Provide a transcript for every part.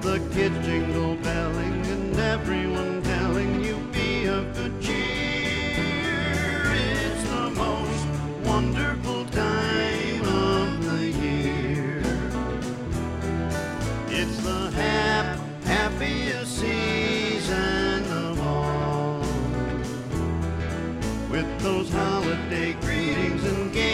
the kids jingle belling and everyone telling you be of good cheer. It's the most wonderful time of the year. It's the hap- happiest season of all. With those holiday greetings and games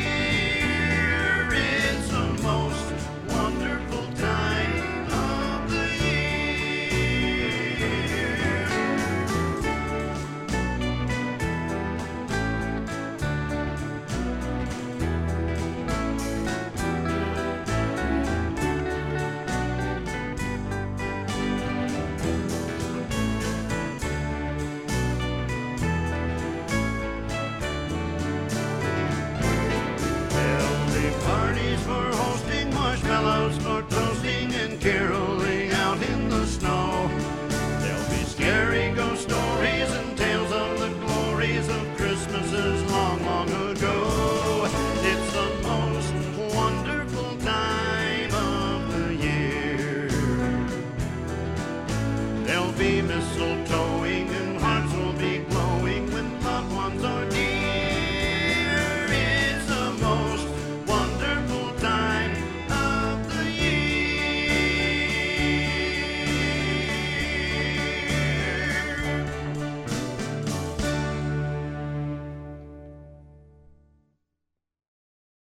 gallows nor